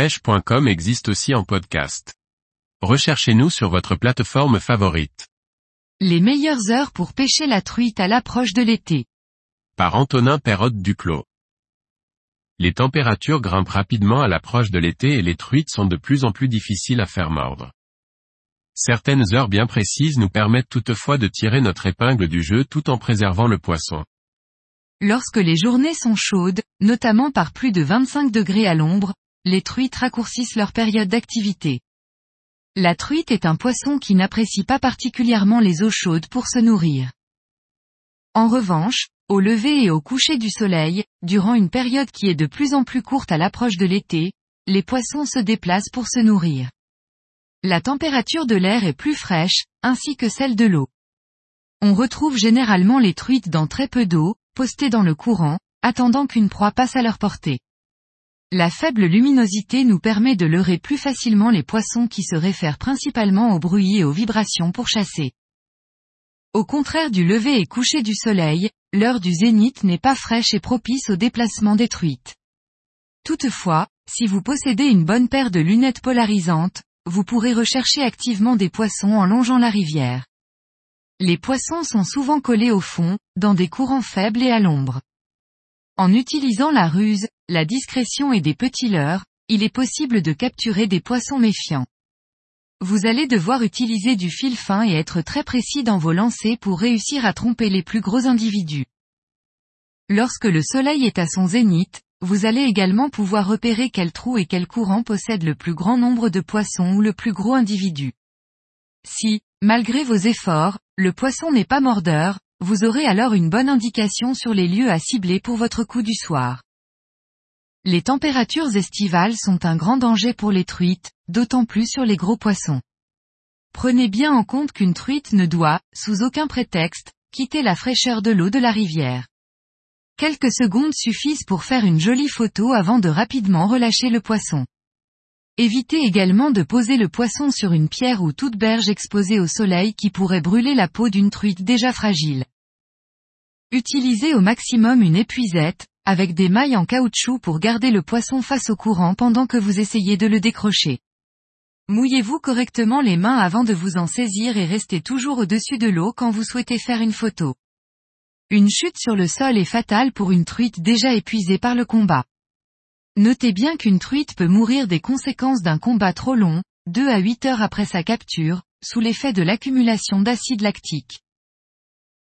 pêche.com existe aussi en podcast. Recherchez-nous sur votre plateforme favorite. Les meilleures heures pour pêcher la truite à l'approche de l'été. Par Antonin Perrotte Duclos. Les températures grimpent rapidement à l'approche de l'été et les truites sont de plus en plus difficiles à faire mordre. Certaines heures bien précises nous permettent toutefois de tirer notre épingle du jeu tout en préservant le poisson. Lorsque les journées sont chaudes, notamment par plus de 25 degrés à l'ombre, les truites raccourcissent leur période d'activité. La truite est un poisson qui n'apprécie pas particulièrement les eaux chaudes pour se nourrir. En revanche, au lever et au coucher du soleil, durant une période qui est de plus en plus courte à l'approche de l'été, les poissons se déplacent pour se nourrir. La température de l'air est plus fraîche, ainsi que celle de l'eau. On retrouve généralement les truites dans très peu d'eau, postées dans le courant, attendant qu'une proie passe à leur portée. La faible luminosité nous permet de leurrer plus facilement les poissons qui se réfèrent principalement au bruit et aux vibrations pour chasser. Au contraire du lever et coucher du soleil, l'heure du zénith n'est pas fraîche et propice au déplacement des truites. Toutefois, si vous possédez une bonne paire de lunettes polarisantes, vous pourrez rechercher activement des poissons en longeant la rivière. Les poissons sont souvent collés au fond, dans des courants faibles et à l'ombre. En utilisant la ruse, la discrétion et des petits leurres, il est possible de capturer des poissons méfiants. Vous allez devoir utiliser du fil fin et être très précis dans vos lancers pour réussir à tromper les plus gros individus. Lorsque le soleil est à son zénith, vous allez également pouvoir repérer quel trou et quel courant possède le plus grand nombre de poissons ou le plus gros individu. Si, malgré vos efforts, le poisson n'est pas mordeur, vous aurez alors une bonne indication sur les lieux à cibler pour votre coup du soir. Les températures estivales sont un grand danger pour les truites, d'autant plus sur les gros poissons. Prenez bien en compte qu'une truite ne doit, sous aucun prétexte, quitter la fraîcheur de l'eau de la rivière. Quelques secondes suffisent pour faire une jolie photo avant de rapidement relâcher le poisson. Évitez également de poser le poisson sur une pierre ou toute berge exposée au soleil qui pourrait brûler la peau d'une truite déjà fragile. Utilisez au maximum une épuisette, avec des mailles en caoutchouc pour garder le poisson face au courant pendant que vous essayez de le décrocher. Mouillez-vous correctement les mains avant de vous en saisir et restez toujours au-dessus de l'eau quand vous souhaitez faire une photo. Une chute sur le sol est fatale pour une truite déjà épuisée par le combat. Notez bien qu'une truite peut mourir des conséquences d'un combat trop long, 2 à 8 heures après sa capture, sous l'effet de l'accumulation d'acide lactique.